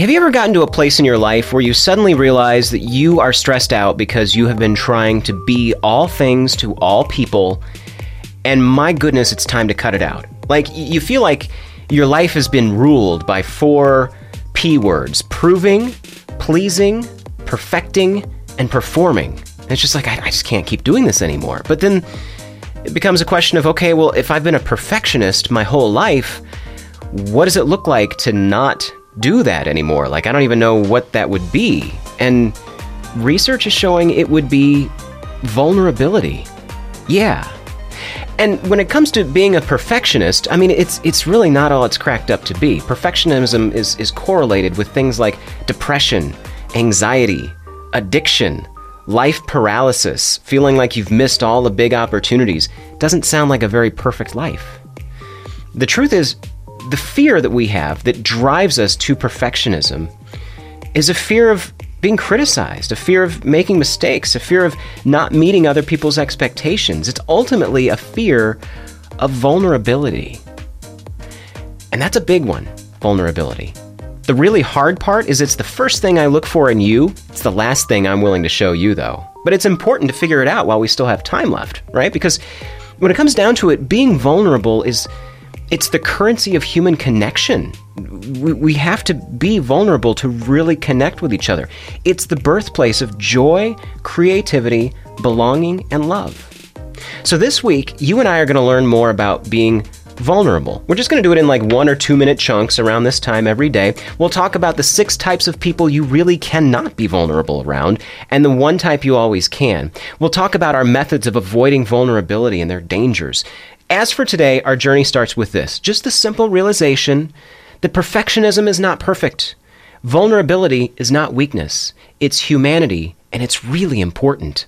Have you ever gotten to a place in your life where you suddenly realize that you are stressed out because you have been trying to be all things to all people, and my goodness, it's time to cut it out? Like, you feel like your life has been ruled by four P words proving, pleasing, perfecting, and performing. And it's just like, I, I just can't keep doing this anymore. But then it becomes a question of okay, well, if I've been a perfectionist my whole life, what does it look like to not do that anymore? Like, I don't even know what that would be. And research is showing it would be vulnerability. Yeah. And when it comes to being a perfectionist, I mean, it's it's really not all it's cracked up to be. Perfectionism is is correlated with things like depression, anxiety, addiction, life paralysis, feeling like you've missed all the big opportunities. Doesn't sound like a very perfect life. The truth is, the fear that we have that drives us to perfectionism is a fear of being criticized, a fear of making mistakes, a fear of not meeting other people's expectations. It's ultimately a fear of vulnerability. And that's a big one vulnerability. The really hard part is it's the first thing I look for in you. It's the last thing I'm willing to show you, though. But it's important to figure it out while we still have time left, right? Because when it comes down to it, being vulnerable is it's the currency of human connection. We, we have to be vulnerable to really connect with each other. It's the birthplace of joy, creativity, belonging, and love. So this week, you and I are going to learn more about being vulnerable. We're just going to do it in like one or two minute chunks around this time every day. We'll talk about the six types of people you really cannot be vulnerable around and the one type you always can. We'll talk about our methods of avoiding vulnerability and their dangers. As for today, our journey starts with this just the simple realization that perfectionism is not perfect. Vulnerability is not weakness, it's humanity, and it's really important.